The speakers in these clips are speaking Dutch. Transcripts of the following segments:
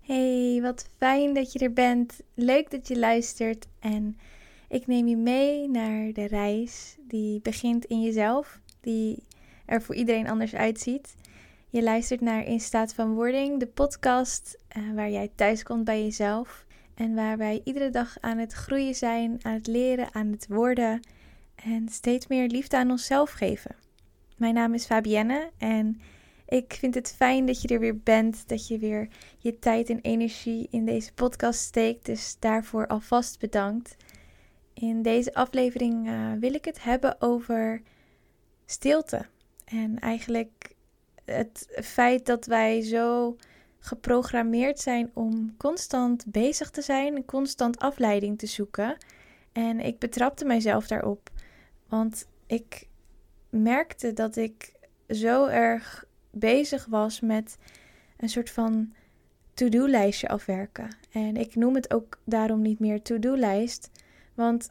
Hey, wat fijn dat je er bent. Leuk dat je luistert. En ik neem je mee naar de reis die begint in jezelf, die er voor iedereen anders uitziet. Je luistert naar In Staat van Wording, de podcast uh, waar jij thuis komt bij jezelf. En waar wij iedere dag aan het groeien zijn, aan het leren, aan het worden. En steeds meer liefde aan onszelf geven. Mijn naam is Fabienne en ik vind het fijn dat je er weer bent. Dat je weer je tijd en energie in deze podcast steekt. Dus daarvoor alvast bedankt. In deze aflevering uh, wil ik het hebben over stilte. En eigenlijk het feit dat wij zo geprogrammeerd zijn om constant bezig te zijn constant afleiding te zoeken. En ik betrapte mijzelf daarop, want ik merkte dat ik zo erg bezig was met een soort van to-do-lijstje afwerken. En ik noem het ook daarom niet meer to-do-lijst, want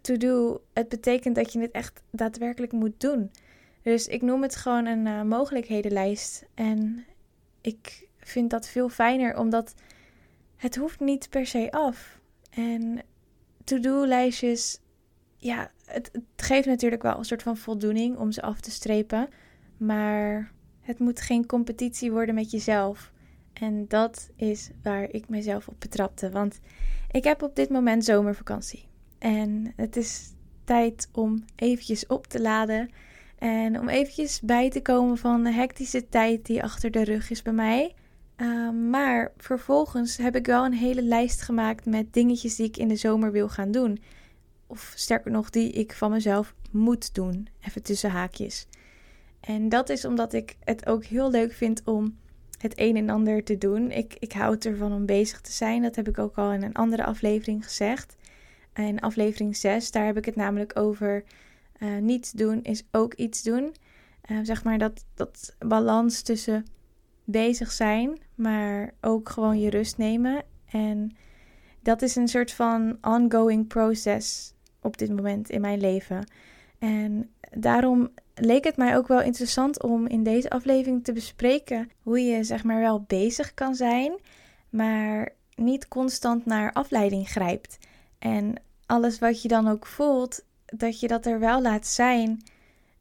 to-do, het betekent dat je het echt daadwerkelijk moet doen. Dus ik noem het gewoon een uh, mogelijkhedenlijst. En ik vind dat veel fijner, omdat het hoeft niet per se af. En to-do-lijstjes, ja, het, geeft natuurlijk wel een soort van voldoening om ze af te strepen. Maar het moet geen competitie worden met jezelf. En dat is waar ik mezelf op betrapte. Want ik heb op dit moment zomervakantie. En het is tijd om eventjes op te laden. En om eventjes bij te komen van de hectische tijd die achter de rug is bij mij. Ehm, maar vervolgens heb ik wel een hele lijst gemaakt met dingetjes die ik in de zomer wil gaan doen. Of sterker nog, die ik van mezelf moet doen. Even tussen haakjes. En dat is omdat ik het ook heel leuk vind om het een en ander te doen. Ik, ik houd ervan om bezig te zijn. Dat heb ik ook al in een andere aflevering gezegd. In aflevering 6, daar heb ik het namelijk over uh, niets doen is ook iets doen. Uh, zeg maar dat, dat balans tussen bezig zijn, maar ook gewoon je rust nemen. En dat is een soort van ongoing process op dit moment in mijn leven. En daarom leek het mij ook wel interessant om in deze aflevering te bespreken hoe je zeg maar wel bezig kan zijn, maar niet constant naar afleiding grijpt. En alles wat je dan ook voelt, dat je dat er wel laat zijn.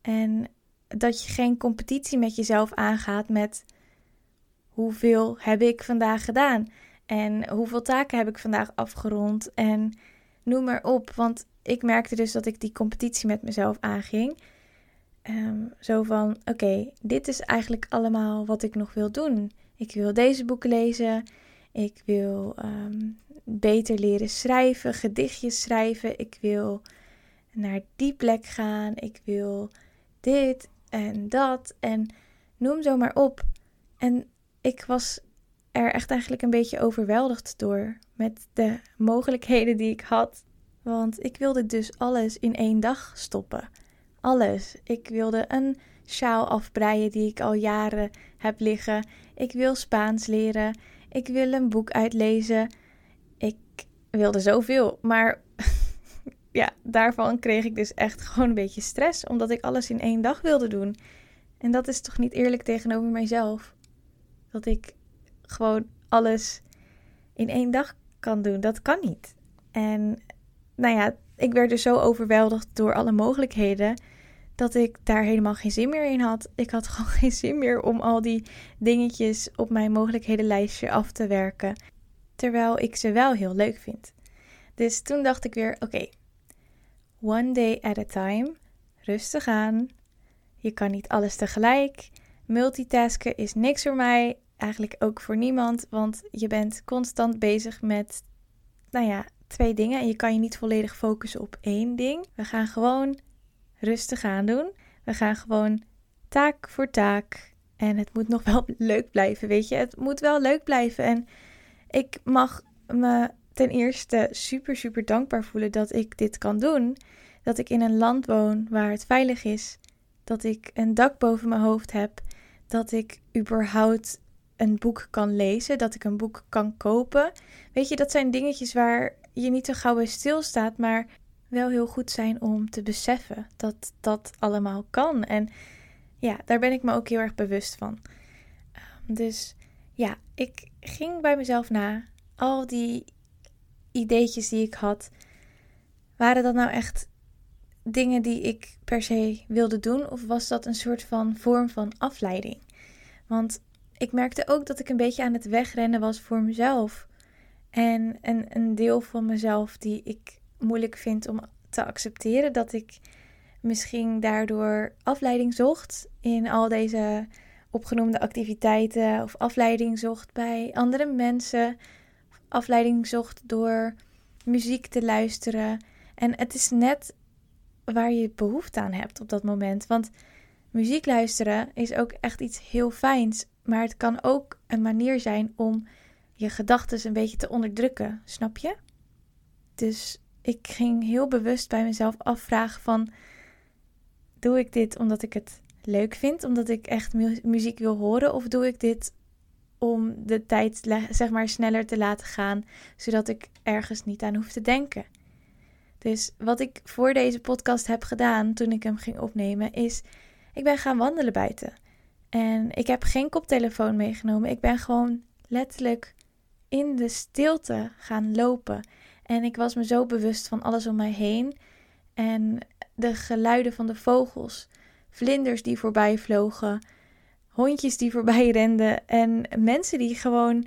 En dat je geen competitie met jezelf aangaat met hoeveel heb ik vandaag gedaan en hoeveel taken heb ik vandaag afgerond en noem maar op. Want ik merkte dus dat ik die competitie met mezelf aanging. Ehm, zo van: oké, dit is eigenlijk allemaal wat ik nog wil doen. Ik wil deze boeken lezen. Ik wil ehm, beter leren schrijven, gedichtjes schrijven. Ik wil naar die plek gaan. Ik wil dit en dat en noem zo maar op. En ik was er echt eigenlijk een beetje overweldigd door met de mogelijkheden die ik had. Want ik wilde dus alles in één dag stoppen. Alles. Ik wilde een sjaal afbreien die ik al jaren heb liggen. Ik wil Spaans leren. Ik wil een boek uitlezen. Ik wilde zoveel, maar ja, daarvan kreeg ik dus echt gewoon een beetje stress, omdat ik alles in één dag wilde doen. En dat is toch niet eerlijk tegenover mijzelf? Dat ik gewoon alles in één dag kan doen. Dat kan niet. En nou ja, ik werd dus zo overweldigd door alle mogelijkheden dat ik daar helemaal geen zin meer in had. Ik had gewoon geen zin meer om al die dingetjes op mijn mogelijkhedenlijstje af te werken, terwijl ik ze wel heel leuk vind. Dus toen dacht ik weer: oké, One day at a time. Rustig aan. Je kan niet alles tegelijk. Multitasken is niks voor mij. Eigenlijk ook voor niemand. Want je bent constant bezig met, nou ja, twee dingen. En je kan je niet volledig focussen op één ding. We gaan gewoon rustig aan doen. We gaan gewoon taak voor taak. En het moet nog wel leuk blijven, weet je. Het moet wel leuk blijven. En ik mag me ten eerste super, super dankbaar voelen dat ik dit kan doen. Dat ik in een land woon waar het veilig is. Dat ik een dak boven mijn hoofd heb. Dat ik überhaupt een boek kan lezen. Dat ik een boek kan kopen. Weet je, dat zijn dingetjes waar je niet zo gauw bij stilstaat. Maar wel heel goed zijn om te beseffen dat dat allemaal kan. En ja, daar ben ik me ook heel erg bewust van. Ehm, dus ja, ik ging bij mezelf na. Al die ideetjes die ik had, waren dat nou echt dingen die ik per se wilde doen? Of was dat een soort van vorm van afleiding? Want ik merkte ook dat ik een beetje aan het wegrennen was voor mezelf. En een, een deel van mezelf die ik moeilijk vind om te accepteren. Dat ik misschien daardoor afleiding zocht in al deze opgenoemde activiteiten. Of afleiding zocht bij andere mensen. Afleiding zocht door muziek te luisteren. En het is net waar je behoefte aan hebt op dat moment. Want muziek luisteren is ook echt iets heel fijns. Maar het kan ook een manier zijn om je gedachten een beetje te onderdrukken, snap je? Dus ik ging heel bewust bij mezelf afvragen van... Doe ik dit omdat ik het leuk vind, omdat ik echt muziek wil horen? Of doe ik dit om de tijd zeg maar sneller te laten gaan, zodat ik ergens niet aan hoef te denken? Dus wat ik voor deze podcast heb gedaan toen ik hem ging opnemen, is ik ben gaan wandelen buiten. En ik heb geen koptelefoon meegenomen. Ik ben gewoon letterlijk in de stilte gaan lopen. En ik was me zo bewust van alles om mij heen. En de geluiden van de vogels, vlinders die voorbij vlogen, hondjes die voorbij renden en mensen die gewoon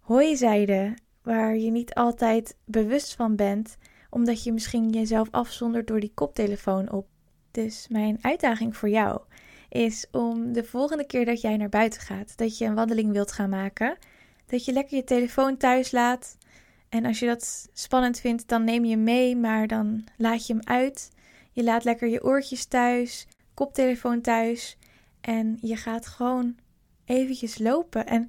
hoi zeiden, waar je niet altijd bewust van bent omdat je misschien jezelf afzondert door die koptelefoon op. Dus mijn uitdaging voor jou is om de volgende keer dat jij naar buiten gaat, dat je een wandeling wilt gaan maken, dat je lekker je telefoon thuis laat. En als je dat spannend vindt, dan neem je mee, maar dan laat je hem uit. Je laat lekker je oortjes thuis, koptelefoon thuis en je gaat gewoon eventjes lopen. En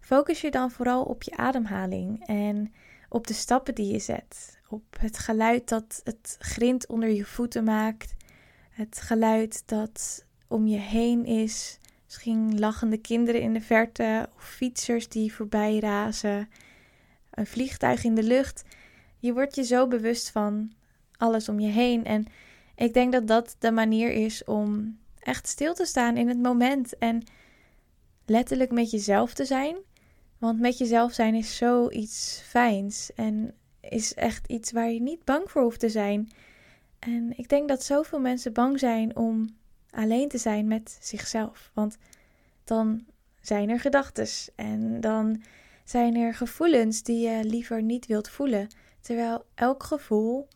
focus je dan vooral op je ademhaling en op de stappen die je zet op het geluid dat het grind onder je voeten maakt. Het geluid dat om je heen is. Misschien lachende kinderen in de verte of fietsers die voorbij razen. Een vliegtuig in de lucht. Je wordt je zo bewust van alles om je heen. En ik denk dat dat de manier is om echt stil te staan in het moment en letterlijk met jezelf te zijn. Want met jezelf zijn is zoiets fijns. En is echt iets waar je niet bang voor hoeft te zijn. En ik denk dat zoveel mensen bang zijn om alleen te zijn met zichzelf. Want dan zijn er gedachten en dan zijn er gevoelens die je liever niet wilt voelen. Terwijl elk gevoel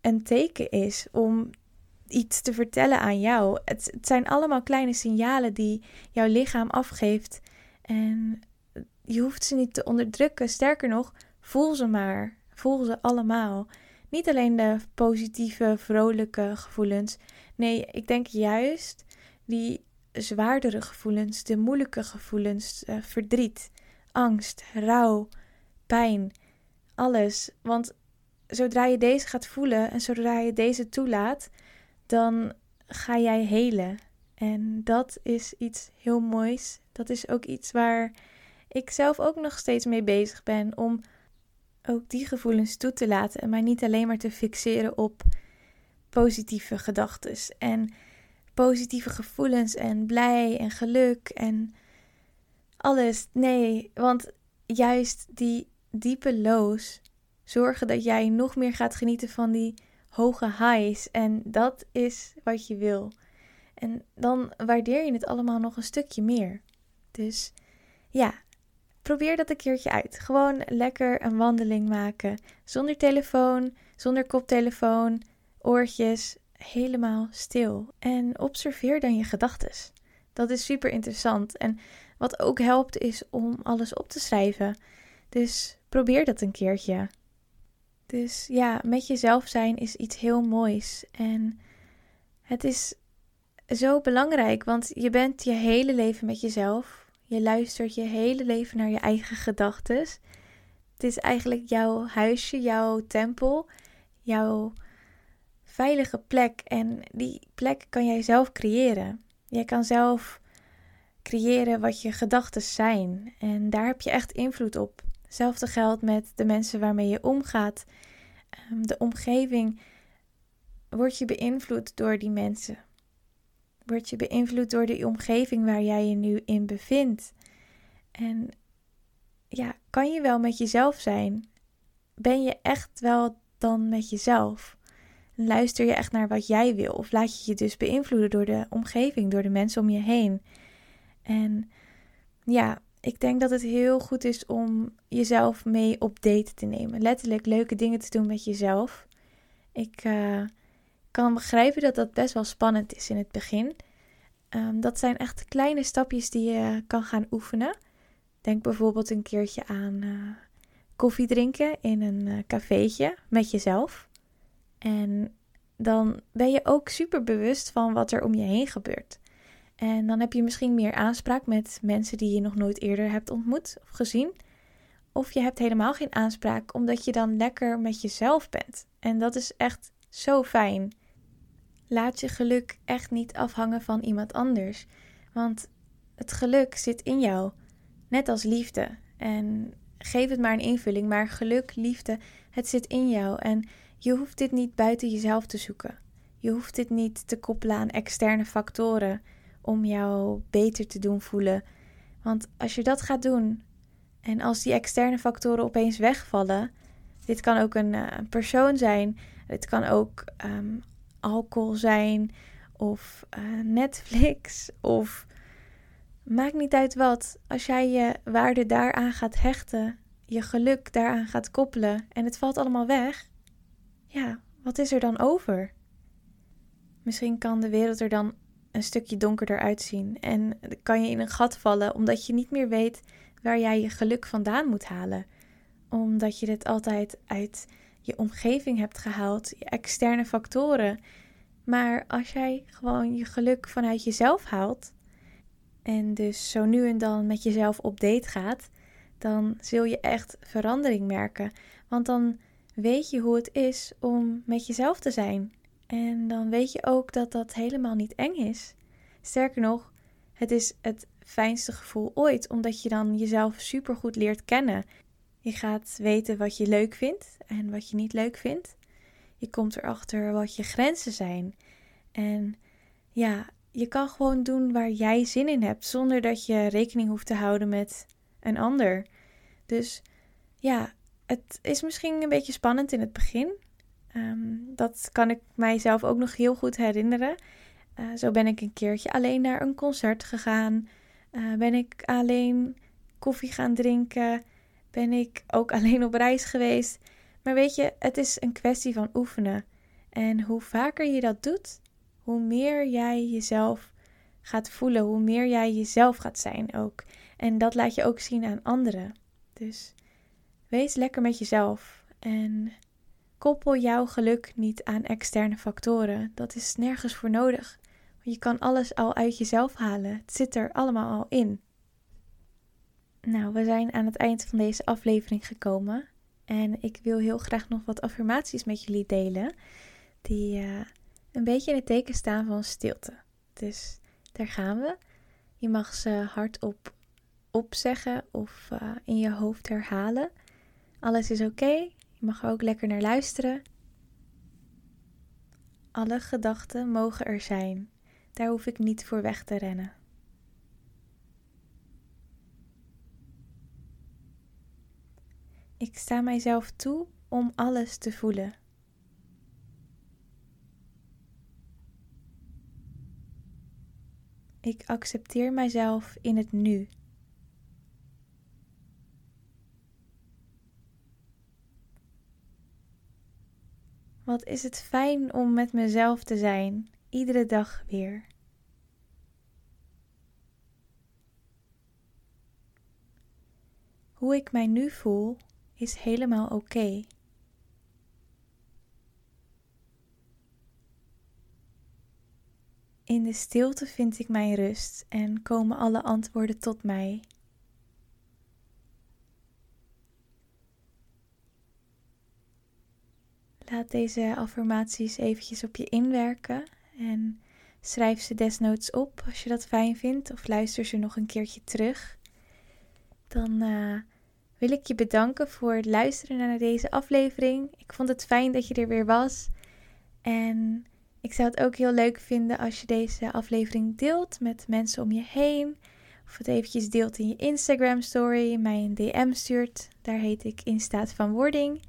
een teken is om iets te vertellen aan jou. Het, het zijn allemaal kleine signalen die jouw lichaam afgeeft. En je hoeft ze niet te onderdrukken. Sterker nog, Voel ze maar. Voel ze allemaal. Niet alleen de positieve, vrolijke gevoelens. Nee, ik denk juist die zwaardere gevoelens, de moeilijke gevoelens, uh, verdriet, angst, rouw, pijn, alles. Want zodra je deze gaat voelen en zodra je deze toelaat, dan ga jij helen. En dat is iets heel moois. Dat is ook iets waar ik zelf ook nog steeds mee bezig ben om ook die gevoelens toe te laten en mij niet alleen maar te fixeren op positieve gedachten en positieve gevoelens en blij en geluk en alles. Nee, want juist die diepe lows zorgen dat jij nog meer gaat genieten van die hoge highs en dat is wat je wil. En dan waardeer je het allemaal nog een stukje meer. Dus ja, probeer dat een keertje uit. Gewoon lekker een wandeling maken. Zonder telefoon, zonder koptelefoon, oortjes, helemaal stil. En observeer dan je gedachten. Dat is super interessant. En wat ook helpt is om alles op te schrijven. Dus probeer dat een keertje. Dus ja, met jezelf zijn is iets heel moois. En het is zo belangrijk, want je bent je hele leven met jezelf. Je luistert je hele leven naar je eigen gedachten. Het is eigenlijk jouw huisje, jouw tempel, jouw veilige plek. En die plek kan jij zelf creëren. Jij kan zelf creëren wat je gedachten zijn. En daar heb je echt invloed op. Hetzelfde geldt met de mensen waarmee je omgaat. Ehm, de omgeving wordt je beïnvloed door die mensen. Word je beïnvloed door de omgeving waar jij je nu in bevindt. En ja, kan je wel met jezelf zijn? Ben je echt wel dan met jezelf? Luister je echt naar wat jij wil? Of laat je je dus beïnvloeden door de omgeving, door de mensen om je heen? En ja, ik denk dat het heel goed is om jezelf mee op date te nemen. Letterlijk leuke dingen te doen met jezelf. Ik uh, kan begrijpen dat dat best wel spannend is in het begin. Um, dat zijn echt kleine stapjes die je kan gaan oefenen. Denk bijvoorbeeld een keertje aan uh, koffie drinken in een uh, cafeetje met jezelf. En dan ben je ook super bewust van wat er om je heen gebeurt. En dan heb je misschien meer aanspraak met mensen die je nog nooit eerder hebt ontmoet of gezien. Of je hebt helemaal geen aanspraak omdat je dan lekker met jezelf bent. En dat is echt zo fijn. Laat je geluk echt niet afhangen van iemand anders. Want het geluk zit in jou. Net als liefde. En geef het maar een invulling. Maar geluk, liefde, het zit in jou. En je hoeft dit niet buiten jezelf te zoeken. Je hoeft dit niet te koppelen aan externe factoren om jou beter te doen voelen. Want als je dat gaat doen en als die externe factoren opeens wegvallen, dit kan ook een uh, persoon zijn, dit kan ook um, alcohol zijn of uh, Netflix of maakt niet uit wat. Als jij je waarde daaraan gaat hechten, je geluk daaraan gaat koppelen en het valt allemaal weg, ja, wat is er dan over? Misschien kan de wereld er dan een stukje donkerder uitzien en kan je in een gat vallen omdat je niet meer weet waar jij je geluk vandaan moet halen. Omdat je dit altijd uit je omgeving hebt gehaald, je externe factoren. Maar als jij gewoon je geluk vanuit jezelf haalt en dus zo nu en dan met jezelf op date gaat, dan zul je echt verandering merken. Want dan weet je hoe het is om met jezelf te zijn. En dan weet je ook dat dat helemaal niet eng is. Sterker nog, het is het fijnste gevoel ooit, omdat je dan jezelf supergoed leert kennen. Je gaat weten wat je leuk vindt en wat je niet leuk vindt. Je komt erachter wat je grenzen zijn. En ja, je kan gewoon doen waar jij zin in hebt, zonder dat je rekening hoeft te houden met een ander. Dus ja, het is misschien een beetje spannend in het begin. Ehm, dat kan ik mijzelf ook nog heel goed herinneren. Uh, zo ben ik een keertje alleen naar een concert gegaan. Uh, ben ik alleen koffie gaan drinken. Ben ik ook alleen op reis geweest. Maar weet je, het is een kwestie van oefenen. En hoe vaker je dat doet, hoe meer jij jezelf gaat voelen, hoe meer jij jezelf gaat zijn ook. En dat laat je ook zien aan anderen. Dus wees lekker met jezelf en koppel jouw geluk niet aan externe factoren. Dat is nergens voor nodig. Je kan alles al uit jezelf halen. Het zit er allemaal al in. Nou, we zijn aan het eind van deze aflevering gekomen. En ik wil heel graag nog wat affirmaties met jullie delen. Die uh, een beetje in het teken staan van stilte. Dus daar gaan we. Je mag ze hardop opzeggen of uh, in je hoofd herhalen. Alles is oké. Je mag er ook lekker naar luisteren. Alle gedachten mogen er zijn. Daar hoef ik niet voor weg te rennen. Ik sta mijzelf toe om alles te voelen. Ik accepteer mijzelf in het nu. Wat is het fijn om met mezelf te zijn, iedere dag weer. Hoe ik mij nu voel is helemaal oké. In de stilte vind ik mijn rust en komen alle antwoorden tot mij. Laat deze affirmaties eventjes op je inwerken en schrijf ze desnoods op als je dat fijn vindt of luister ze nog een keertje terug. Dan uh, wil ik je bedanken voor het luisteren naar deze aflevering. Ik vond het fijn dat je er weer was. En ik zou het ook heel leuk vinden als je deze aflevering deelt met mensen om je heen. Of het eventjes deelt in je Instagram story, mij een DM stuurt. Daar heet ik in staat van wording.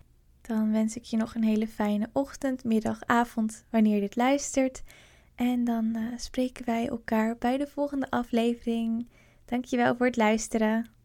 Dan wens ik je nog een hele fijne ochtend, middag, avond wanneer je dit luistert. En dan uh, spreken wij elkaar bij de volgende aflevering. Dankjewel voor het luisteren.